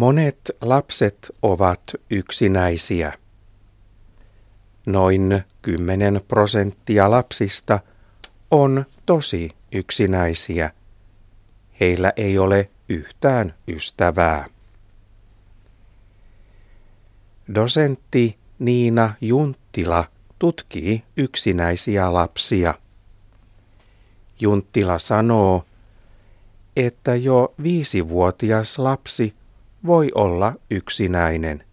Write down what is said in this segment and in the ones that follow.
Monet lapset ovat yksinäisiä. Noin 10 prosenttia lapsista on tosi yksinäisiä. Heillä ei ole yhtään ystävää. Dosentti Niina Junttila tutkii yksinäisiä lapsia. Junttila sanoo, että jo viisivuotias lapsi voi olla yksinäinen.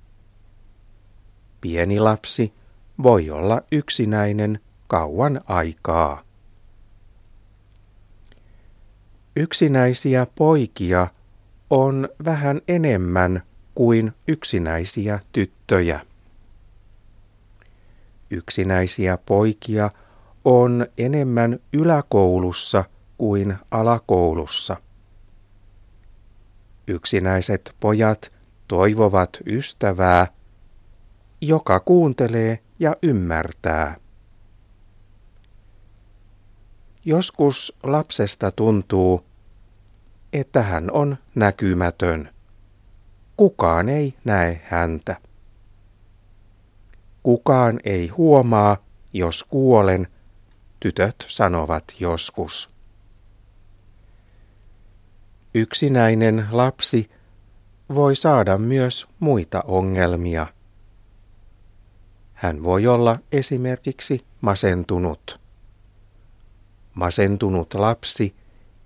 Pieni lapsi voi olla yksinäinen kauan aikaa. Yksinäisiä poikia on vähän enemmän kuin yksinäisiä tyttöjä. Yksinäisiä poikia on enemmän yläkoulussa kuin alakoulussa. Yksinäiset pojat toivovat ystävää, joka kuuntelee ja ymmärtää. Joskus lapsesta tuntuu, että hän on näkymätön. Kukaan ei näe häntä. Kukaan ei huomaa, jos kuolen, tytöt sanovat joskus. Yksinäinen lapsi voi saada myös muita ongelmia. Hän voi olla esimerkiksi masentunut. Masentunut lapsi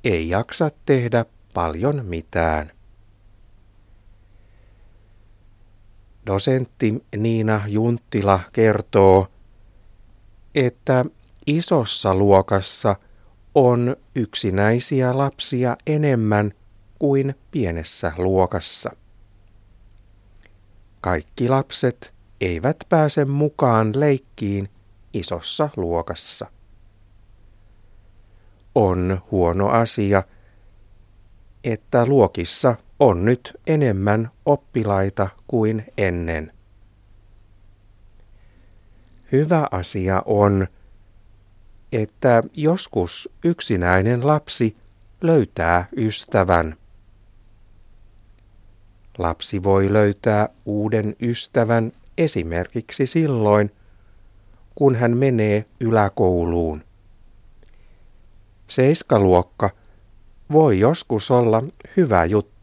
ei jaksa tehdä paljon mitään. Dosentti Niina Junttila kertoo, että isossa luokassa on yksinäisiä lapsia enemmän kuin pienessä luokassa. Kaikki lapset eivät pääse mukaan leikkiin isossa luokassa. On huono asia, että luokissa on nyt enemmän oppilaita kuin ennen. Hyvä asia on, että joskus yksinäinen lapsi löytää ystävän. Lapsi voi löytää uuden ystävän esimerkiksi silloin, kun hän menee yläkouluun. Seiskaluokka voi joskus olla hyvä juttu